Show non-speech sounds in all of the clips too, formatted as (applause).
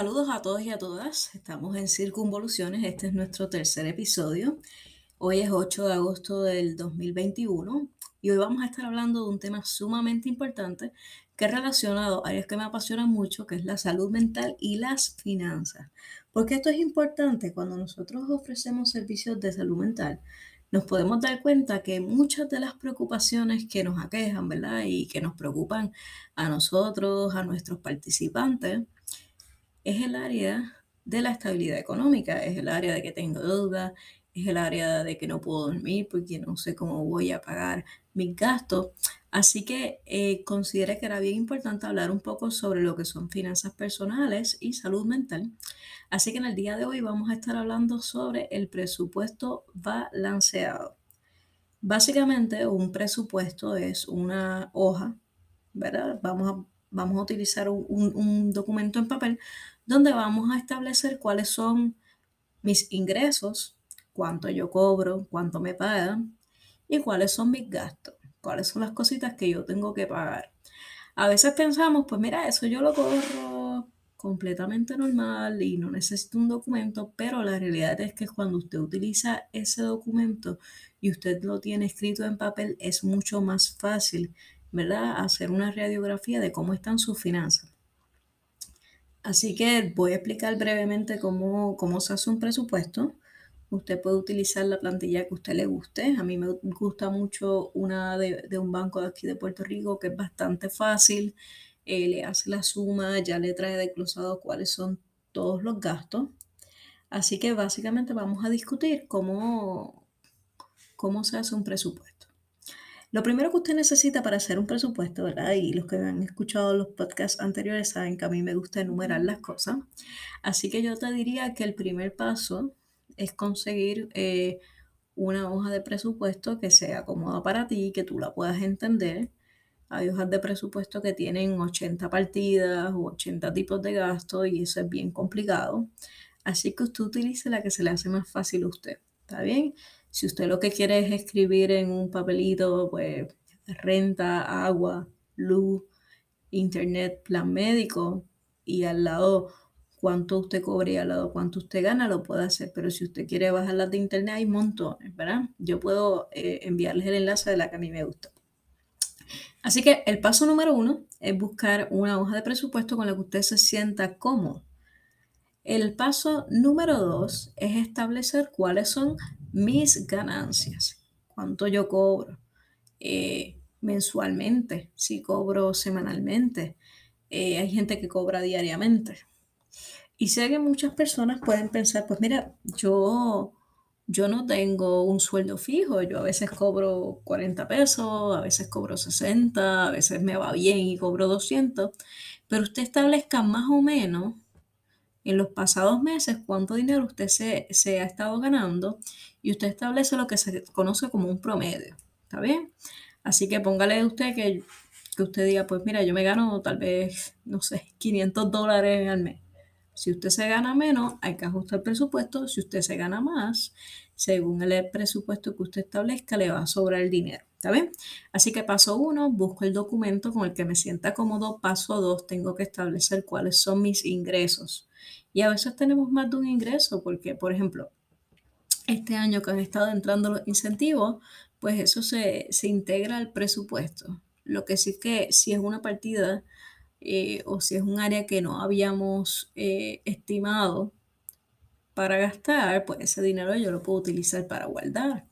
Saludos a todos y a todas. Estamos en Circunvoluciones. Este es nuestro tercer episodio. Hoy es 8 de agosto del 2021 y hoy vamos a estar hablando de un tema sumamente importante que es relacionado a áreas que me apasionan mucho, que es la salud mental y las finanzas. Porque esto es importante cuando nosotros ofrecemos servicios de salud mental. Nos podemos dar cuenta que muchas de las preocupaciones que nos aquejan, ¿verdad? Y que nos preocupan a nosotros, a nuestros participantes, es el área de la estabilidad económica, es el área de que tengo deuda, es el área de que no puedo dormir porque no sé cómo voy a pagar mis gastos. Así que eh, consideré que era bien importante hablar un poco sobre lo que son finanzas personales y salud mental. Así que en el día de hoy vamos a estar hablando sobre el presupuesto balanceado. Básicamente un presupuesto es una hoja, ¿verdad? Vamos a, vamos a utilizar un, un documento en papel donde vamos a establecer cuáles son mis ingresos, cuánto yo cobro, cuánto me pagan y cuáles son mis gastos, cuáles son las cositas que yo tengo que pagar. A veces pensamos, pues mira, eso yo lo corro completamente normal y no necesito un documento, pero la realidad es que cuando usted utiliza ese documento y usted lo tiene escrito en papel, es mucho más fácil, ¿verdad? Hacer una radiografía de cómo están sus finanzas. Así que voy a explicar brevemente cómo, cómo se hace un presupuesto. Usted puede utilizar la plantilla que usted le guste. A mí me gusta mucho una de, un banco de aquí de Puerto Rico que es bastante fácil. Eh, le hace la suma, ya le trae desglosado cuáles son todos los gastos. Así que básicamente vamos a discutir cómo, cómo se hace un presupuesto. Lo primero que usted necesita para hacer un presupuesto, ¿verdad? Y los que han escuchado los podcasts anteriores saben que a mí me gusta enumerar las cosas. Así que yo te diría que el primer paso es conseguir eh, una hoja de presupuesto que sea cómoda para ti, que tú la puedas entender. Hay hojas de presupuesto que tienen 80 partidas o 80 tipos de gastos y eso es bien complicado. Así que usted utilice la que se le hace más fácil a usted. ¿Está bien? Si usted lo que quiere es escribir en un papelito, pues renta, agua, luz, internet, plan médico y al lado cuánto usted cobra y al lado cuánto usted gana, lo puede hacer. Pero si usted quiere bajar las de internet, hay montones, ¿verdad? Yo puedo eh, enviarles el enlace de la que a mí me gusta. Así que el paso número uno es buscar una hoja de presupuesto con la que usted se sienta cómodo. El paso número dos es establecer cuáles son mis ganancias, cuánto yo cobro eh, mensualmente, si cobro semanalmente. Eh, hay gente que cobra diariamente. Y sé que muchas personas pueden pensar, pues mira, yo, yo no tengo un sueldo fijo, yo a veces cobro 40 pesos, a veces cobro 60, a veces me va bien y cobro 200, pero usted establezca más o menos en los pasados meses cuánto dinero usted se, se ha estado ganando y usted establece lo que se conoce como un promedio. ¿Está bien? Así que póngale usted que, que usted diga, pues mira, yo me gano tal vez, no sé, 500 dólares al mes. Si usted se gana menos, hay que ajustar el presupuesto. Si usted se gana más, según el presupuesto que usted establezca, le va a sobrar el dinero. ¿Está bien? Así que paso uno, busco el documento con el que me sienta cómodo. Paso dos, tengo que establecer cuáles son mis ingresos. Y a veces tenemos más de un ingreso porque, por ejemplo, este año que han estado entrando los incentivos, pues eso se, integra al presupuesto. Lo que sí que si es una partida eh, o si es un área que no habíamos eh, estimado para gastar, pues ese dinero yo lo puedo utilizar para guardar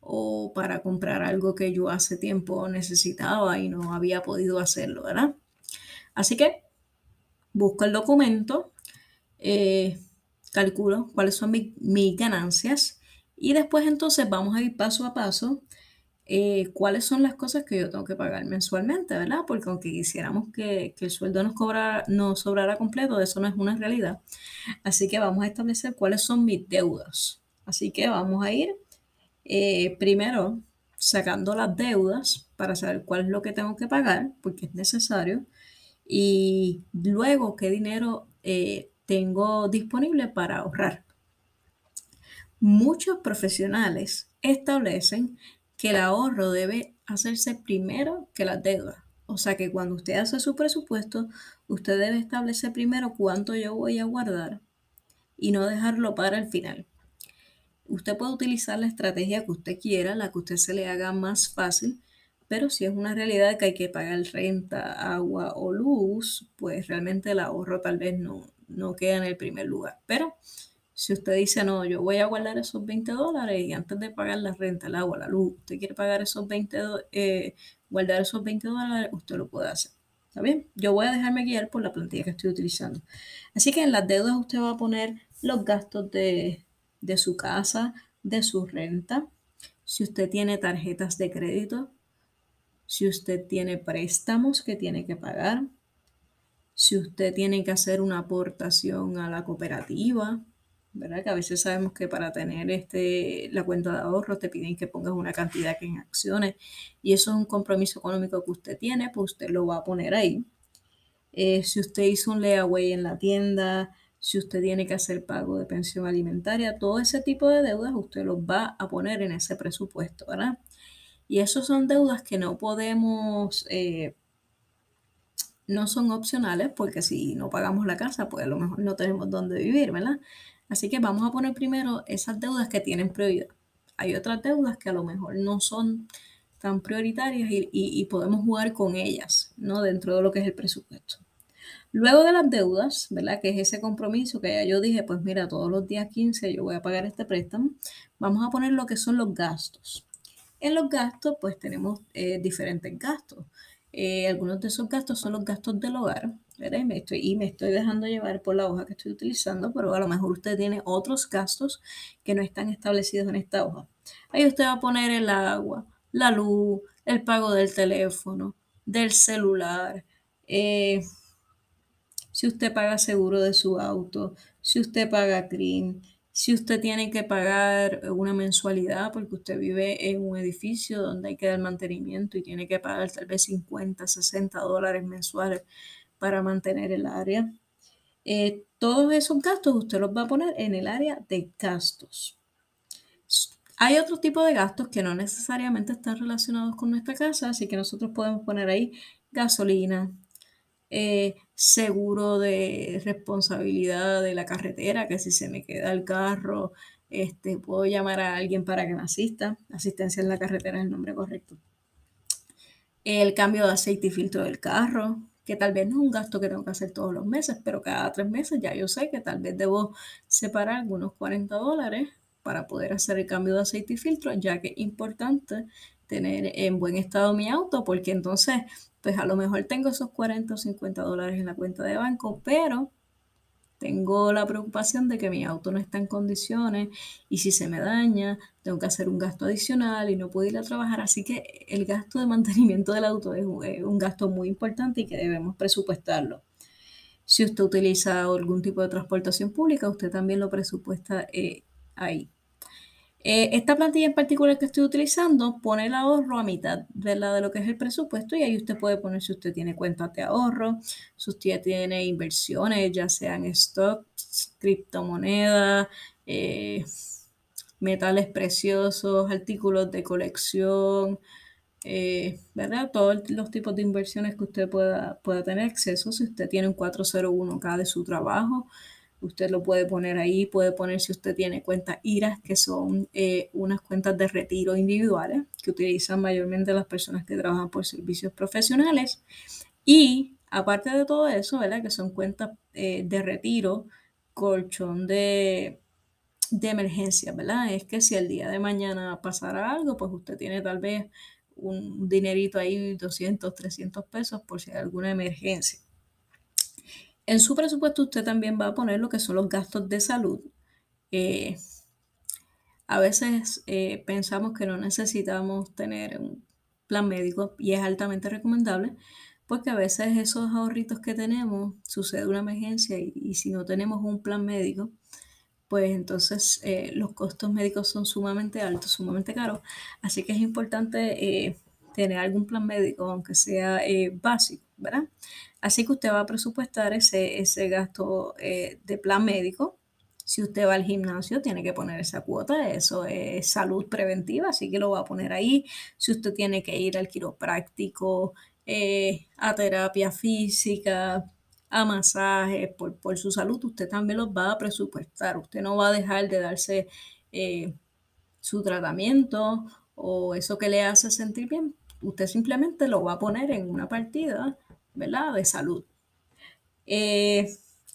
o para comprar algo que yo hace tiempo necesitaba y no había podido hacerlo, ¿verdad? Así que busco el documento, eh, calculo cuáles son mis ganancias y después entonces vamos a ir paso a paso eh, cuáles son las cosas que yo tengo que pagar mensualmente, ¿verdad? Porque aunque quisiéramos que, el sueldo nos, cobrara, nos sobrara completo, eso no es una realidad. Así que vamos a establecer cuáles son mis deudas. Así que vamos a ir eh, primero sacando las deudas para saber cuál es lo que tengo que pagar, porque es necesario, y luego qué dinero eh, tengo disponible para ahorrar. Muchos profesionales establecen que el ahorro debe hacerse primero que las deudas. O sea que cuando usted hace su presupuesto, usted debe establecer primero cuánto yo voy a guardar y no dejarlo para el final. Usted puede utilizar la estrategia que usted quiera, la que usted se le haga más fácil, pero si es una realidad que hay que pagar renta, agua o luz, pues realmente el ahorro tal vez no, no queda en el primer lugar. Pero si usted dice, no, yo voy a guardar esos 20 dólares y antes de pagar la renta, el agua, la luz, usted quiere pagar esos 20, eh, guardar esos 20 dólares, usted lo puede hacer. ¿Está bien? Yo voy a dejarme guiar por la plantilla que estoy utilizando. Así que en las deudas usted va a poner los gastos de, de su casa, de su renta, si usted tiene tarjetas de crédito, si usted tiene préstamos que tiene que pagar, si usted tiene que hacer una aportación a la cooperativa, ¿verdad? Que a veces sabemos que para tener este, la cuenta de ahorro te piden que pongas una cantidad en acciones y eso es un compromiso económico que usted tiene, pues usted lo va a poner ahí. Eh, si usted hizo un layaway en la tienda, si usted tiene que hacer pago de pensión alimentaria, todo ese tipo de deudas usted los va a poner en ese presupuesto, ¿verdad? Y eso son deudas que no podemos eh, no son opcionales porque si no pagamos la casa, pues a lo mejor no tenemos dónde vivir, ¿verdad? Así que vamos a poner primero esas deudas que tienen prioridad. Hay otras deudas que a lo mejor no son tan prioritarias y, podemos jugar con ellas, ¿no? Dentro de lo que es el presupuesto. Luego de las deudas, ¿verdad? Que es ese compromiso que ya yo dije, pues mira, todos los días 15 yo voy a pagar este préstamo. Vamos a poner lo que son los gastos. En los gastos, pues tenemos eh, diferentes gastos. Eh, algunos de esos gastos son los gastos del hogar, Y me, estoy, y me estoy dejando llevar por la hoja que estoy utilizando, pero a lo mejor usted tiene otros gastos que no están establecidos en esta hoja. Ahí usted va a poner el agua, la luz, el pago del teléfono, del celular, eh, si usted paga seguro de su auto, si usted paga CRIM, si usted tiene que pagar una mensualidad porque usted vive en un edificio donde hay que dar mantenimiento y tiene que pagar tal vez 50, 60 dólares mensuales para mantener el área. Eh, todos esos gastos usted los va a poner en el área de gastos. Hay otro tipo de gastos que no necesariamente están relacionados con nuestra casa, así que nosotros podemos poner ahí gasolina, eh, seguro de responsabilidad de la carretera, que si se me queda el carro, este, puedo llamar a alguien para que me asista. Asistencia en la carretera es el nombre correcto. El cambio de aceite y filtro del carro, que tal vez no es un gasto que tengo que hacer todos los meses, pero cada tres meses ya yo sé que tal vez debo separar algunos 40 dólares para poder hacer el cambio de aceite y filtro, ya que es importante tener en buen estado mi auto, porque entonces pues a lo mejor tengo esos 40 o 50 dólares en la cuenta de banco, pero tengo la preocupación de que mi auto no está en condiciones y si se me daña, tengo que hacer un gasto adicional y no puedo ir a trabajar. Así que el gasto de mantenimiento del auto es un, gasto muy importante y que debemos presupuestarlo. Si usted utiliza algún tipo de transportación pública, usted también lo presupuesta eh, ahí. Eh, esta plantilla en particular que estoy utilizando pone el ahorro a mitad de la de lo que es el presupuesto y ahí usted puede poner si usted tiene cuentas de ahorro, si usted tiene inversiones, ya sean stocks, criptomonedas, eh, metales preciosos, artículos de colección, eh, ¿verdad? Todos los tipos de inversiones que usted pueda, pueda tener acceso. Si usted tiene un 401k de su trabajo, Usted lo puede poner ahí, puede poner si usted tiene cuentas IRAs, que son eh, unas cuentas de retiro individuales que utilizan mayormente las personas que trabajan por servicios profesionales. Y aparte de todo eso, ¿verdad? Que son cuentas eh, de retiro, colchón de, de emergencia, ¿verdad? Es que si el día de mañana pasara algo, pues usted tiene tal vez un dinerito ahí, 200, 300 pesos por si hay alguna emergencia. En su presupuesto usted también va a poner lo que son los gastos de salud. Eh, a veces eh, pensamos que no necesitamos tener un plan médico y es altamente recomendable porque a veces esos ahorritos que tenemos sucede una emergencia y, si no tenemos un plan médico, pues entonces eh, los costos médicos son sumamente altos, sumamente caros. Así que es importante tener algún plan médico, aunque sea básico, Así que usted va a presupuestar ese, ese gasto eh, de plan médico. Si usted va al gimnasio, tiene que poner esa cuota, eso es salud preventiva, así que lo va a poner ahí. Si usted tiene que ir al quiropráctico, eh, a terapia física, a masajes por, por, su salud, usted también los va a presupuestar. Usted no va a dejar de darse eh, su tratamiento o eso que le hace sentir bien. Usted simplemente lo va a poner en una partida, ¿verdad? De salud. Eh,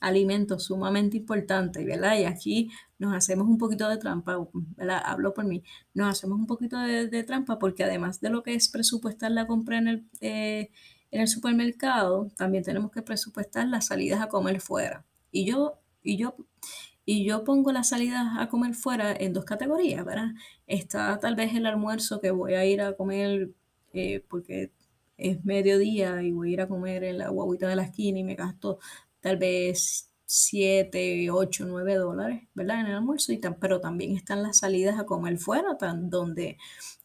alimentos sumamente importantes, ¿verdad? Y aquí nos hacemos un poquito de trampa, ¿verdad? Hablo por mí, nos hacemos un poquito de, trampa porque además de lo que es presupuestar la compra en el, eh, en el supermercado, también tenemos que presupuestar las salidas a comer fuera. Y yo, y yo, y yo pongo las salidas a comer fuera en dos categorías, ¿verdad? Está tal vez el almuerzo que voy a ir a comer eh, porque es mediodía y voy a ir a comer en la guaguita de la esquina y me gasto tal vez 7, 8, 9 dólares, ¿verdad? En el almuerzo, y pero también están las salidas a comer fuera, tan, donde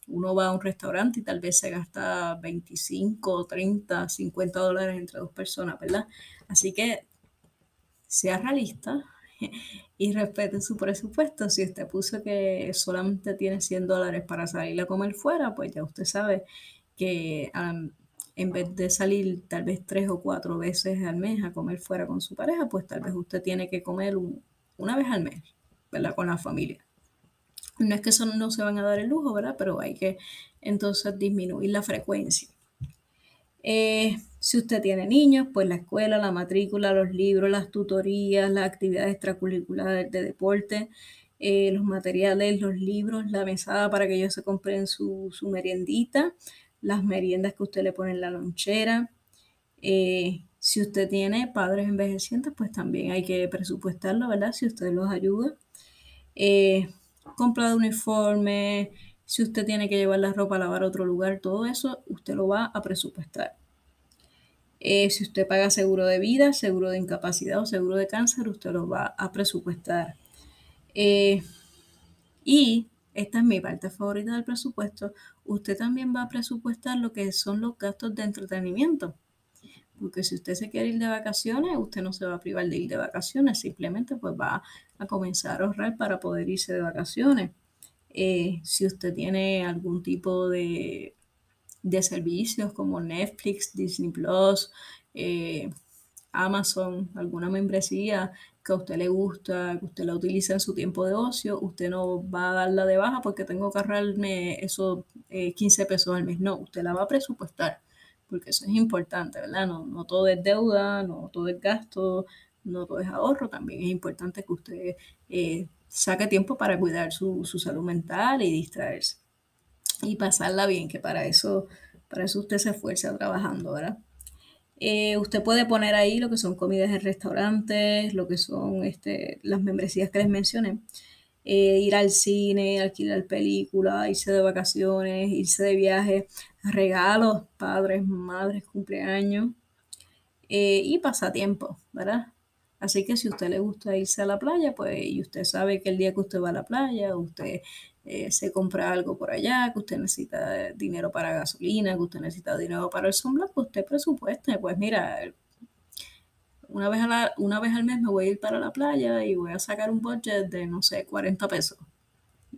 uno va a un restaurante y tal vez se gasta 25, 30, 50 dólares entre dos personas, ¿verdad? Así que sea realista (laughs) y respete su presupuesto. Si usted puso que solamente tiene 100 dólares para salir a comer fuera, pues ya usted sabe que en vez de salir tal vez tres o cuatro veces al mes a comer fuera con su pareja, pues tal vez usted tiene que comer una vez al mes, ¿verdad? Con la familia. No es que eso no se van a dar el lujo, ¿verdad? Pero hay que entonces disminuir la frecuencia. Eh, si usted tiene niños, pues la escuela, la matrícula, los libros, las tutorías, las actividades extracurriculares de deporte, eh, los materiales, los libros, la mesada para que ellos se compren su, su meriendita, las meriendas que usted le pone en la lonchera. Eh, si usted tiene padres envejecientes, pues también hay que presupuestarlo, ¿verdad? Si usted los ayuda. Eh, compra de uniforme, si usted tiene que llevar la ropa a lavar a otro lugar, todo eso usted lo va a presupuestar. Eh, si usted paga seguro de vida, seguro de incapacidad o seguro de cáncer, usted lo va a presupuestar. y esta es mi parte favorita del presupuesto, usted también va a presupuestar lo que son los gastos de entretenimiento. Porque si usted se quiere ir de vacaciones, usted no se va a privar de ir de vacaciones, simplemente pues va a comenzar a ahorrar para poder irse de vacaciones. Eh, si usted tiene algún tipo de, de, servicios como Netflix, Disney Plus, eh, Amazon, alguna membresía, que a usted le gusta, que usted la utiliza en su tiempo de ocio, usted no va a darla de baja porque tengo que ahorrarme esos 15 pesos al mes. No, usted la va a presupuestar, porque eso es importante, ¿verdad? No, no todo es deuda, no todo es gasto, no todo es ahorro. También es importante que usted eh, saque tiempo para cuidar su, su salud mental y distraerse. Y pasarla bien, que para eso, para eso usted se esfuerza trabajando, ¿verdad? Eh, usted puede poner ahí lo que son comidas en restaurantes, lo que son este, las membresías que les mencioné. Eh, ir al cine, alquilar películas, irse de vacaciones, irse de viaje, regalos, padres, madres, cumpleaños eh, y pasatiempos, ¿verdad? Así que si a usted le gusta irse a la playa, pues y usted sabe que el día que usted va a la playa, usted eh, se compra algo por allá, que usted necesita dinero para gasolina, que usted necesita dinero para el sombra, pues usted presupueste. Pues mira, una vez, una vez al mes me voy a ir para la playa y voy a sacar un budget de, no sé, 40 pesos.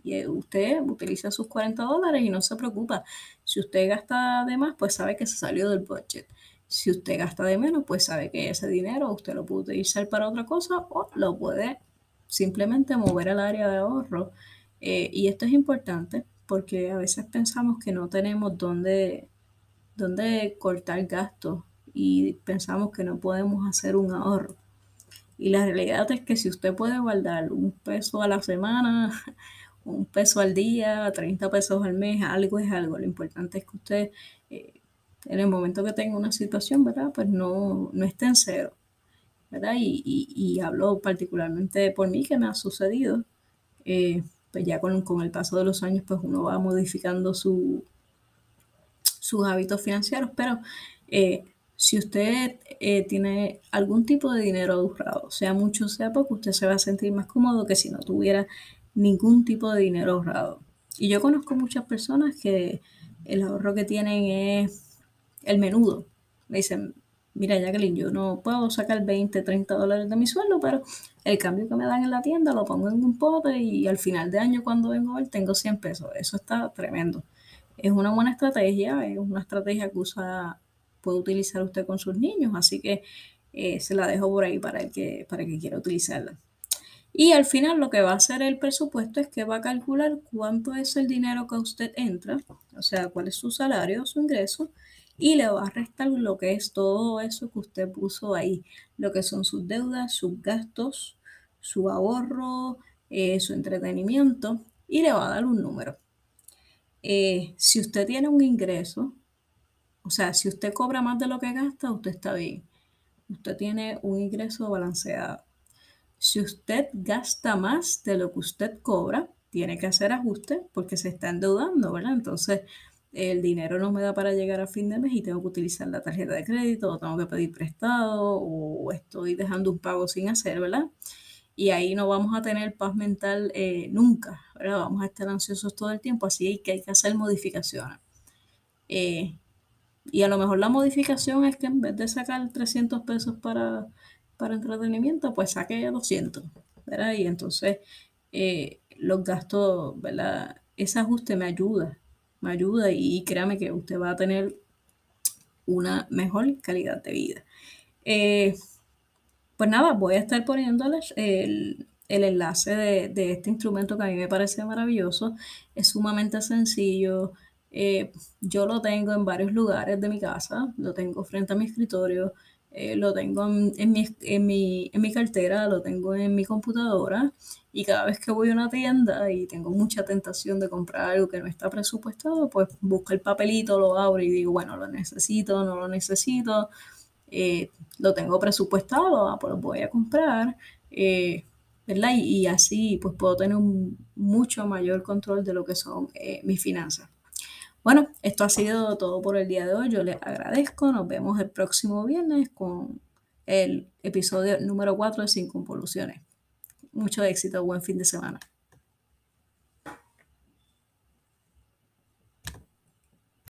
Y eh, usted utiliza sus 40 dólares y no se preocupa. Si usted gasta de más, pues sabe que se salió del budget. Si usted gasta de menos, pues sabe que ese dinero usted lo puede utilizar para otra cosa o lo puede simplemente mover al área de ahorro. Eh, y esto es importante porque a veces pensamos que no tenemos dónde, dónde cortar gastos y pensamos que no podemos hacer un ahorro. Y la realidad es que si usted puede guardar un peso a la semana, (laughs) un peso al día, 30 pesos al mes, algo es algo. Lo importante es que usted eh, en el momento que tenga una situación, ¿verdad? Pues no, no esté en cero, ¿verdad? Y, hablo particularmente por mí que me ha sucedido. Eh, pues ya con, con, el paso de los años, pues uno va modificando su, sus hábitos financieros, pero eh, si usted eh, tiene algún tipo de dinero ahorrado, sea mucho o sea poco, usted se va a sentir más cómodo que si no tuviera ningún tipo de dinero ahorrado. Y yo conozco muchas personas que el ahorro que tienen es el menudo. Me dicen, mira Jacqueline, yo no puedo sacar 20, 30 dólares de mi sueldo, pero el cambio que me dan en la tienda lo pongo en un pote y al final de año cuando vengo a ver tengo 100 pesos. Eso está tremendo. Es una buena estrategia, es una estrategia que usa, puede utilizar usted con sus niños, así que eh, se la dejo por ahí para el, que, para el que quiera utilizarla. Y al final lo que va a hacer el presupuesto es que va a calcular cuánto es el dinero que usted entra, o sea, cuál es su salario, su ingreso, y le va a restar lo que es todo eso que usted puso ahí, lo que son sus deudas, sus gastos, su ahorro, eh, su entretenimiento, y le va a dar un número. Eh, si usted tiene un ingreso, o sea, si usted cobra más de lo que gasta, usted está bien. Usted tiene un ingreso balanceado. Si usted gasta más de lo que usted cobra, tiene que hacer ajustes porque se está endeudando, ¿verdad? Entonces, el dinero no me da para llegar a fin de mes y tengo que utilizar la tarjeta de crédito o tengo que pedir prestado o estoy dejando un pago sin hacer, ¿verdad? Y ahí no vamos a tener paz mental eh, nunca, ¿verdad? Vamos a estar ansiosos todo el tiempo, así que hay que hacer modificaciones. Eh, y a lo mejor la modificación es que en vez de sacar 300 pesos para, para entretenimiento, pues saque 200, ¿verdad? Y entonces eh, los gastos, ¿verdad? Ese ajuste me ayuda, me ayuda y créame que usted va a tener una mejor calidad de vida. Eh, pues nada, voy a estar poniéndoles el, el enlace de, de, este instrumento que a mí me parece maravilloso. Es sumamente sencillo, eh, yo lo tengo en varios lugares de mi casa, lo tengo frente a mi escritorio, eh, lo tengo en, mi, en, mi, en, mi, cartera, lo tengo en mi computadora y cada vez que voy a una tienda y tengo mucha tentación de comprar algo que no está presupuestado, pues busco el papelito, lo abro y digo, bueno, lo necesito, no lo necesito, eh, lo tengo presupuestado, ah, pues lo voy a comprar. ¿verdad? Y, y, así pues puedo tener un mucho mayor control de lo que son mis finanzas. Bueno, esto ha sido todo por el día de hoy. Yo les agradezco. Nos vemos el próximo viernes con el episodio número 4 de Sin Compoluciones. Mucho éxito. Buen fin de semana.